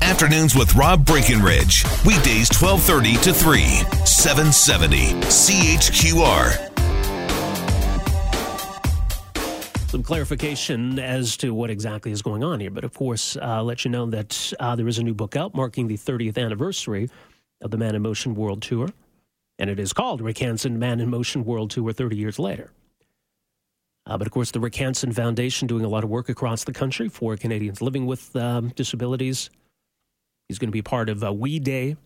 Afternoons with Rob Breckenridge. Weekdays 1230 to 3, 770 CHQR. some clarification as to what exactly is going on here. But of course, uh, let you know that uh, there is a new book out marking the 30th anniversary of the Man in Motion World Tour. And it is called Rick Hansen Man in Motion World Tour 30 years later. Uh, but of course, the Rick Hansen Foundation doing a lot of work across the country for Canadians living with um, disabilities. He's going to be part of uh, We Day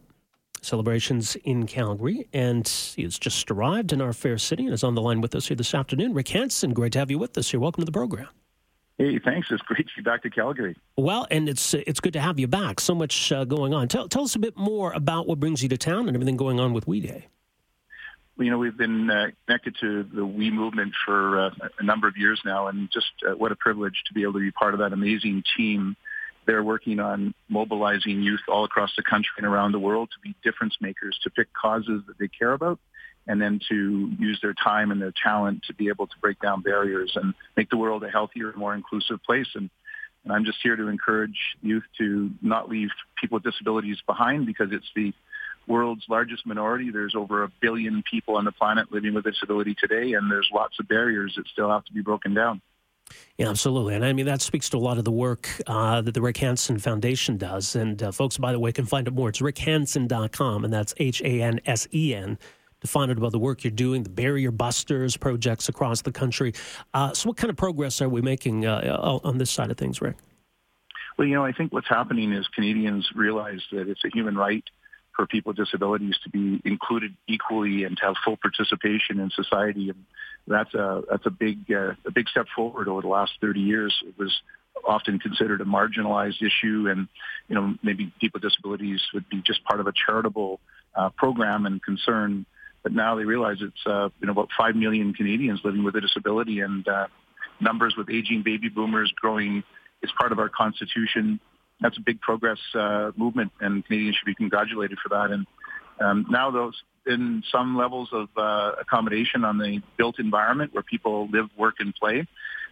celebrations in Calgary, and he's just arrived in our fair city and is on the line with us here this afternoon. Rick Hansen, great to have you with us here. Welcome to the program. Hey, thanks. It's great to be back to Calgary. Well, and it's it's good to have you back. So much uh, going on. Tell, tell us a bit more about what brings you to town and everything going on with We Day. Well, you know, we've been uh, connected to the We movement for uh, a number of years now, and just uh, what a privilege to be able to be part of that amazing team they're working on mobilizing youth all across the country and around the world to be difference makers, to pick causes that they care about, and then to use their time and their talent to be able to break down barriers and make the world a healthier, more inclusive place. And, and I'm just here to encourage youth to not leave people with disabilities behind because it's the world's largest minority. There's over a billion people on the planet living with disability today, and there's lots of barriers that still have to be broken down. Yeah, absolutely. And I mean, that speaks to a lot of the work uh, that the Rick Hansen Foundation does. And uh, folks, by the way, can find out more. It's rickhansen.com, and that's H A N S E N to find out about the work you're doing, the barrier busters projects across the country. Uh, so, what kind of progress are we making uh, on this side of things, Rick? Well, you know, I think what's happening is Canadians realize that it's a human right for people with disabilities to be included equally and to have full participation in society. And that's a that's a big uh, a big step forward over the last 30 years. It was often considered a marginalized issue, and you know maybe people with disabilities would be just part of a charitable uh, program and concern. But now they realize it's uh, you know about five million Canadians living with a disability, and uh, numbers with aging baby boomers growing is part of our constitution that's a big progress uh, movement, and Canadians should be congratulated for that. And um, now those in some levels of uh, accommodation on the built environment where people live, work, and play.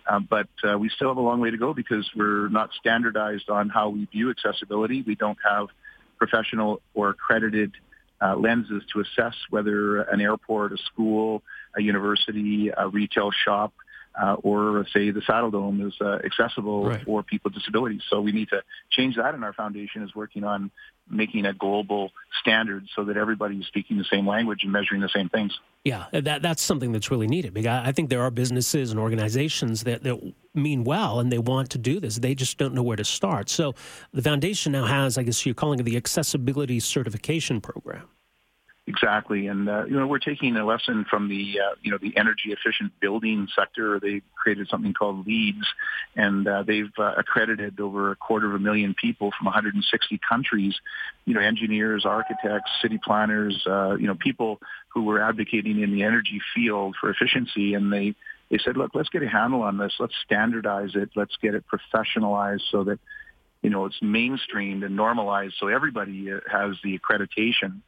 Uh, but uh, we still have a long way to go because we're not standardized on how we view accessibility. We don't have professional or accredited uh, lenses to assess whether an airport, a school, a university, a retail shop, uh, or say the Saddledome is uh, accessible right. for people with disabilities. So we need to change that, and our foundation is working on making a global standard so that everybody is speaking the same language and measuring the same things. Yeah, that that's something that's really needed. Because I think there are businesses and organizations that, that mean well and they want to do this. They just don't know where to start. So the foundation now has, I guess you're calling it the accessibility certification program. Exactly, and uh, you know we're taking a lesson from the uh, you know the energy efficient building sector. They created something called LEEDs, and uh, they've uh, accredited over a quarter of a million people from 160 countries. You know, engineers, architects, city planners, uh, you know, people who were advocating in the energy field for efficiency, and they they said, look, let's get a handle on this. Let's standardize it. Let's get it professionalized so that you know it's mainstreamed and normalized, so everybody uh, has the accreditation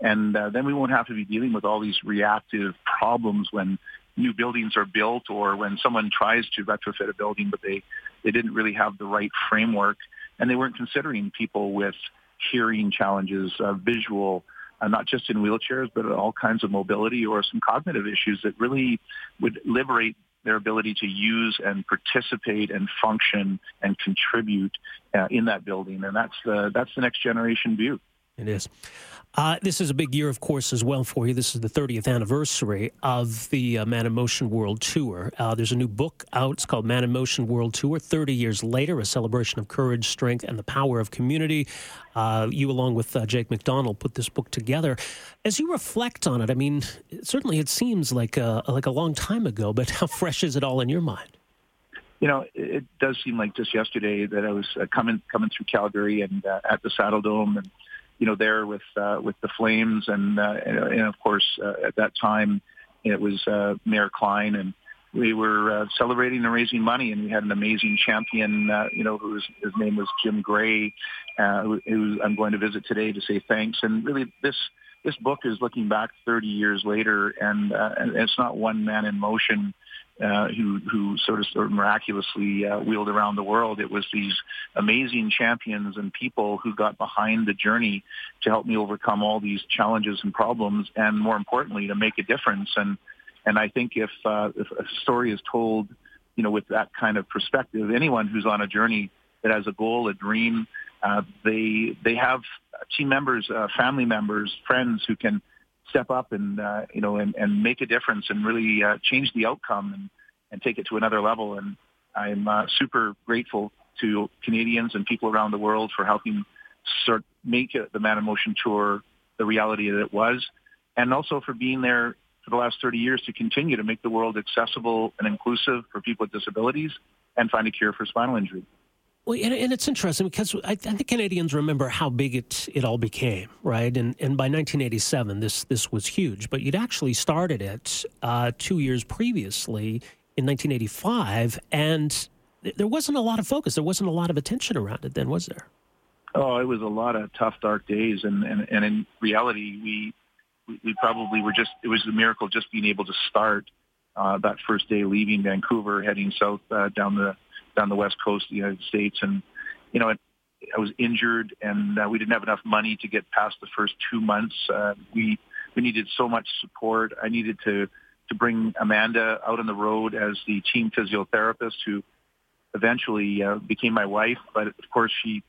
and uh, then we won't have to be dealing with all these reactive problems when new buildings are built or when someone tries to retrofit a building, but they, they didn't really have the right framework. And they weren't considering people with hearing challenges, uh, visual, uh, not just in wheelchairs, but all kinds of mobility or some cognitive issues that really would liberate their ability to use and participate and function and contribute uh, in that building. And that's the, that's the next generation view. It is. Uh, this is a big year, of course, as well for you. This is the 30th anniversary of the uh, Man in Motion World Tour. Uh, there's a new book out. It's called Man in Motion World Tour 30 Years Later, a celebration of courage, strength, and the power of community. Uh, you, along with uh, Jake McDonald, put this book together. As you reflect on it, I mean, certainly it seems like a, like a long time ago, but how fresh is it all in your mind? You know, it does seem like just yesterday that I was uh, coming coming through Calgary and at the Saddledome and you know, there with uh, with the Flames, and uh, and, of course uh, at that time it was uh, Mayor Klein, and we were uh, celebrating and raising money, and we had an amazing champion, uh, you know, whose his name was Jim Gray, uh, who, who I'm going to visit today to say thanks. And really, this this book is looking back 30 years later, and, uh, and it's not one man in motion uh, who who sort of sort of miraculously uh, wheeled around the world. It was these amazing champions and people who got behind the journey to help me overcome all these challenges and problems, and more importantly, to make a difference. And and I think if uh, if a story is told, you know, with that kind of perspective, anyone who's on a journey that has a goal, a dream, uh, they they have team members, uh, family members, friends who can step up and uh, you know and, and make a difference and really uh, change the outcome and, and take it to another level. And I'm uh, super grateful to Canadians and people around the world for helping start make it, the Man in Motion tour the reality that it was, and also for being there for the last 30 years to continue to make the world accessible and inclusive for people with disabilities and find a cure for spinal injury. Well, and, and, it's interesting because I, I, think Canadians remember how big it, it all became, right? And and by 1987, this this was huge. But you'd actually started it uh, two years previously in 1985, and there wasn't a lot of focus. There wasn't a lot of attention around it then, was there? Oh, it was a lot of tough, dark days, and and, and in reality, we we probably were just it was a miracle just being able to start uh, that first day leaving Vancouver, heading south uh, down the down the west coast of the United States, and you know, I was injured, and uh, we didn't have enough money to get past the first two months. Uh, we we needed so much support. I needed to to bring Amanda out on the road as the team physiotherapist, who eventually uh, became my wife. But of course, she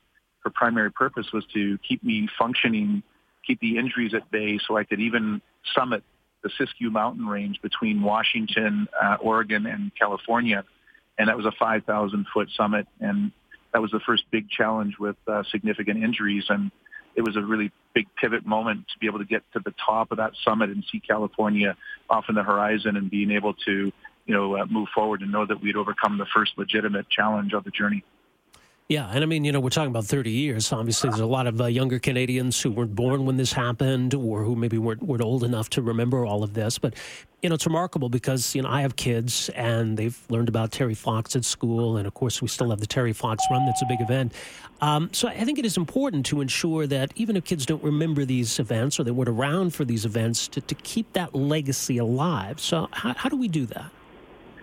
her primary purpose was to keep me functioning, keep the injuries at bay, so I could even summit the Siskiyou Mountain Range between Washington, uh, Oregon, and California and that was a 5,000 foot summit, and that was the first big challenge with uh, significant injuries, and it was a really big pivot moment to be able to get to the top of that summit and see California off in the horizon, and being able to, you know, uh, move forward and know that we'd overcome the first legitimate challenge of the journey. Yeah, and I mean, you know, we're talking about 30 years. Obviously, there's a lot of uh, younger Canadians who weren't born when this happened or who maybe weren't, weren't old enough to remember all of this. But, you know, it's remarkable because, you know, I have kids and they've learned about Terry Fox at school. And, of course, we still have the Terry Fox run. That's a big event. Um, so I think it is important to ensure that even if kids don't remember these events or they weren't around for these events, to, to keep that legacy alive. So how, how do we do that?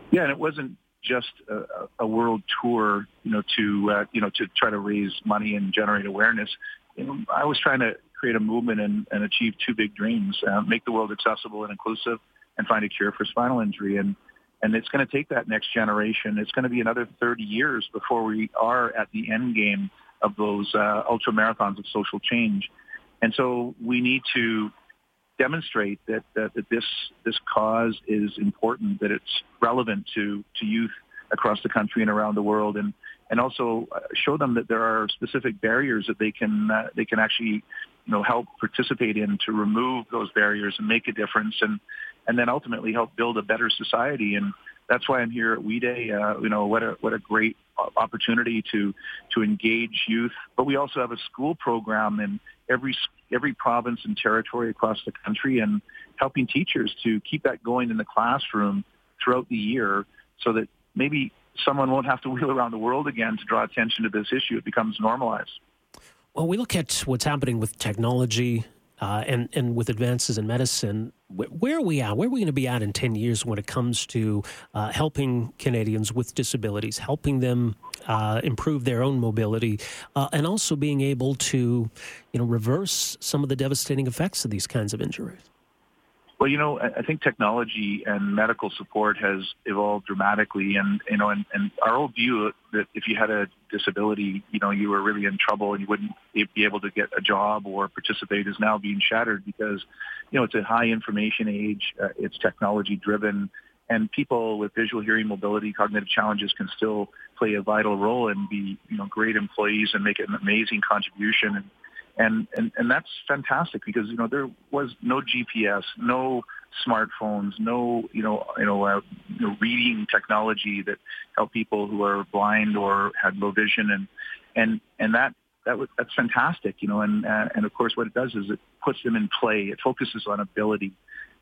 Yeah, and it wasn't just a, a world tour, you know, to uh, you know to try to raise money and generate awareness. You know, I was trying to create a movement and, and achieve two big dreams: uh, make the world accessible and inclusive, and find a cure for spinal injury. And and it's going to take that next generation. It's going to be another 30 years before we are at the end game of those uh, ultra marathons of social change. And so we need to demonstrate that, that, that this this cause is important, that it's relevant to, to youth across the country and around the world, and and also uh, show them that there are specific barriers that they can uh, they can actually you know help participate in to remove those barriers and make a difference, and and then ultimately help build a better society. And that's why I'm here at We Day. Uh, you know what a what a great opportunity to to engage youth, but we also have a school program in every every province and territory across the country and helping teachers to keep that going in the classroom throughout the year so that maybe someone won't have to wheel around the world again to draw attention to this issue. It becomes normalized. Well, we look at what's happening with technology uh, and, and with advances in medicine. Where are we at? Where are we going to be at in 10 years when it comes to uh, helping Canadians with disabilities, helping them uh, improve their own mobility, uh, and also being able to, you know, reverse some of the devastating effects of these kinds of injuries? Well, you know, I think technology and medical support has evolved dramatically, and you know, and, and our old view that if you had a disability, you know, you were really in trouble and you wouldn't be able to get a job or participate is now being shattered because, you know, it's a high information age, uh, it's technology driven, and people with visual, hearing, mobility, cognitive challenges can still play a vital role and be, you know, great employees and make an amazing contribution. And and and and that's fantastic because you know there was no GPS, no smartphones, no you know you know, uh, you know reading technology that helped people who are blind or had low vision, and and and that that was that's fantastic, you know, and uh, and of course what it does is it puts them in play. It focuses on ability,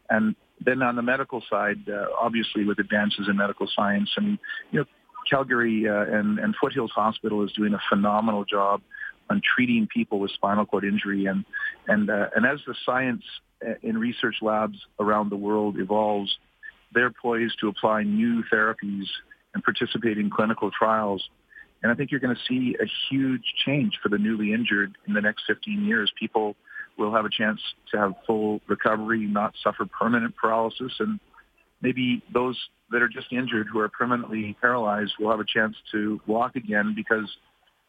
and then on the medical side, uh, obviously with advances in medical science, and you know Calgary uh, and and Foothills Hospital is doing a phenomenal job on treating people with spinal cord injury. And, and, uh, and as the science uh, in research labs around the world evolves, they're poised to apply new therapies and participate in clinical trials. And I think you're going to see a huge change for the newly injured in the next 15 years. People will have a chance to have full recovery, not suffer permanent paralysis. And maybe those that are just injured who are permanently paralyzed will have a chance to walk again because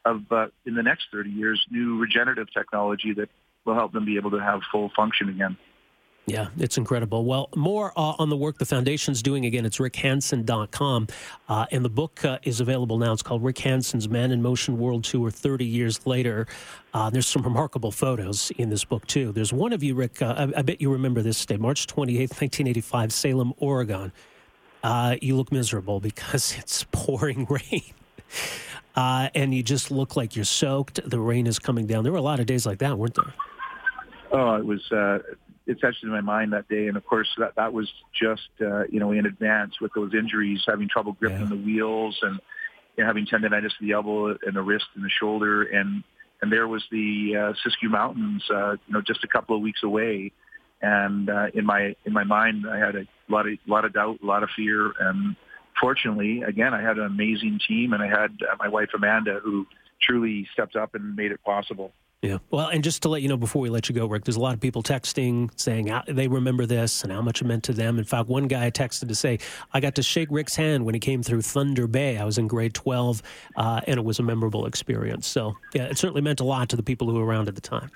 of uh, in the next 30 years new regenerative technology that will help them be able to have full function again. Yeah, it's incredible. Well, more uh, on the work the foundation's doing. Again, it's rickhansen.com. Uh, and the book uh, is available now. It's called Rick Hansen's Man in Motion World Tour 30 Years Later. Uh, there's some remarkable photos in this book, too. There's one of you, Rick, uh, I, I, bet you remember this day, March 28th, 1985, Salem, Oregon. Uh, you look miserable because it's pouring rain uh, and you just look like you're soaked. The rain is coming down. There were a lot of days like that, weren't there? Oh, it was. Uh, it's etched in my mind that day, and of course that that was just uh, you know in advance with those injuries, having trouble gripping yeah. the wheels, and you know, having tendonitis of the elbow and the wrist and the shoulder, and and there was the uh, Siskiyou Mountains, uh, you know, just a couple of weeks away. And uh, in my in my mind, I had a lot of lot of doubt, a lot of fear, and fortunately, again, I had an amazing team, and I had uh, my wife Amanda, who truly stepped up and made it possible. Yeah. Well, and just to let you know before we let you go, Rick, there's a lot of people texting saying how they remember this and how much it meant to them. In fact, one guy texted to say, I got to shake Rick's hand when he came through Thunder Bay. I was in grade 12, uh, and it was a memorable experience. So, yeah, it certainly meant a lot to the people who were around at the time.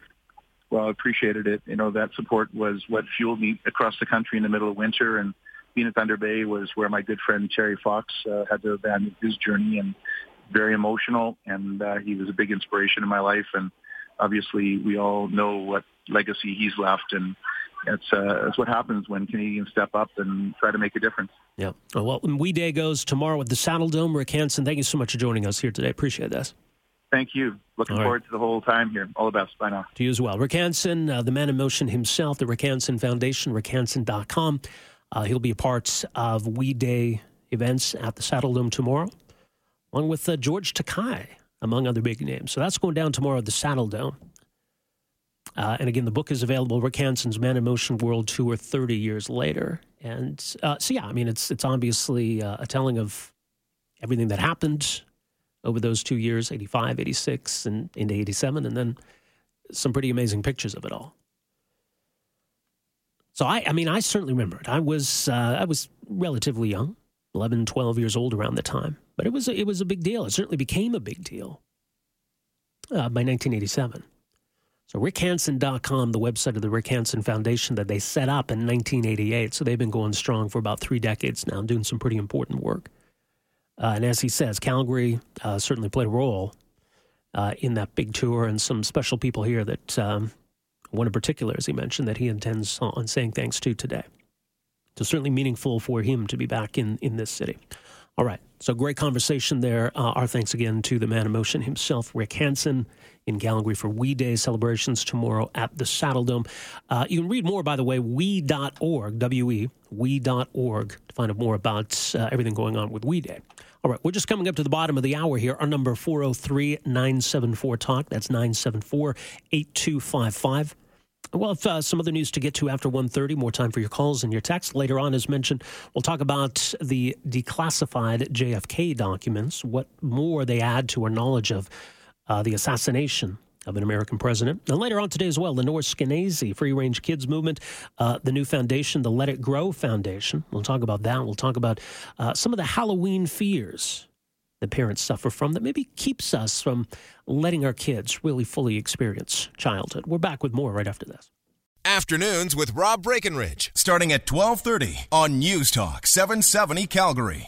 Well, I appreciated it. You know, that support was what fueled me across the country in the middle of winter. And being at Thunder Bay was where my good friend Terry Fox uh, had to abandon his journey and very emotional. And uh, he was a big inspiration in my life. And obviously, we all know what legacy he's left. And it's, uh, it's what happens when Canadians step up and try to make a difference. Yeah. Well, We Day goes tomorrow with the Saddledome. Rick Hansen, thank you so much for joining us here today. Appreciate this. Thank you. Looking All forward to the whole time here. All the best. Bye now. To you as well. Rick Hansen, uh, the man in motion himself, the Rick Hansen Foundation, rickhansen.com. Uh, he'll be a part of We Day events at the Saddledome tomorrow, along with uh, George Takei, among other big names. So that's going down tomorrow at the Saddledome. Uh, and again, the book is available. Rick Hansen's Man in Motion World Tour 30 years later. And uh, so, yeah, I mean, it's, it's obviously uh, a telling of everything that happened over those two years 85, 86, and into 87, and then some pretty amazing pictures of it all. So I, I mean, I certainly remember it. I was, uh, I was relatively young, 11, 12 years old around the time, but it was, it was a big deal. It certainly became a big deal uh, by 1987. So rickhansen.com, the website of the Rick Hansen Foundation that they set up in 1988. So they've been going strong for about three decades now, doing some pretty important work. Uh, and as he says, Calgary uh, certainly played a role uh, in that big tour, and some special people here that um, one in particular, as he mentioned, that he intends on saying thanks to today. So certainly meaningful for him to be back in, in this city. All right. So great conversation there. Uh, our thanks again to the man of motion himself, Rick Hansen, in Calgary for We Day celebrations tomorrow at the Saddledome. Uh, you can read more, by the way, we.org, W-E, we.org, to find out more about uh, everything going on with We Day. All right, we're just coming up to the bottom of the hour here. Our number 403 974 Talk. That's 974 8255. Well, if uh, some other news to get to after 1.30, more time for your calls and your texts. Later on, as mentioned, we'll talk about the declassified JFK documents, what more they add to our knowledge of uh, the assassination of an American president. And later on today as well, Lenore Skenazy, Free Range Kids Movement, uh, the new foundation, the Let It Grow Foundation. We'll talk about that. We'll talk about uh, some of the Halloween fears that parents suffer from that maybe keeps us from letting our kids really fully experience childhood. We're back with more right after this. Afternoons with Rob Breckenridge, starting at 1230 on News Talk 770 Calgary.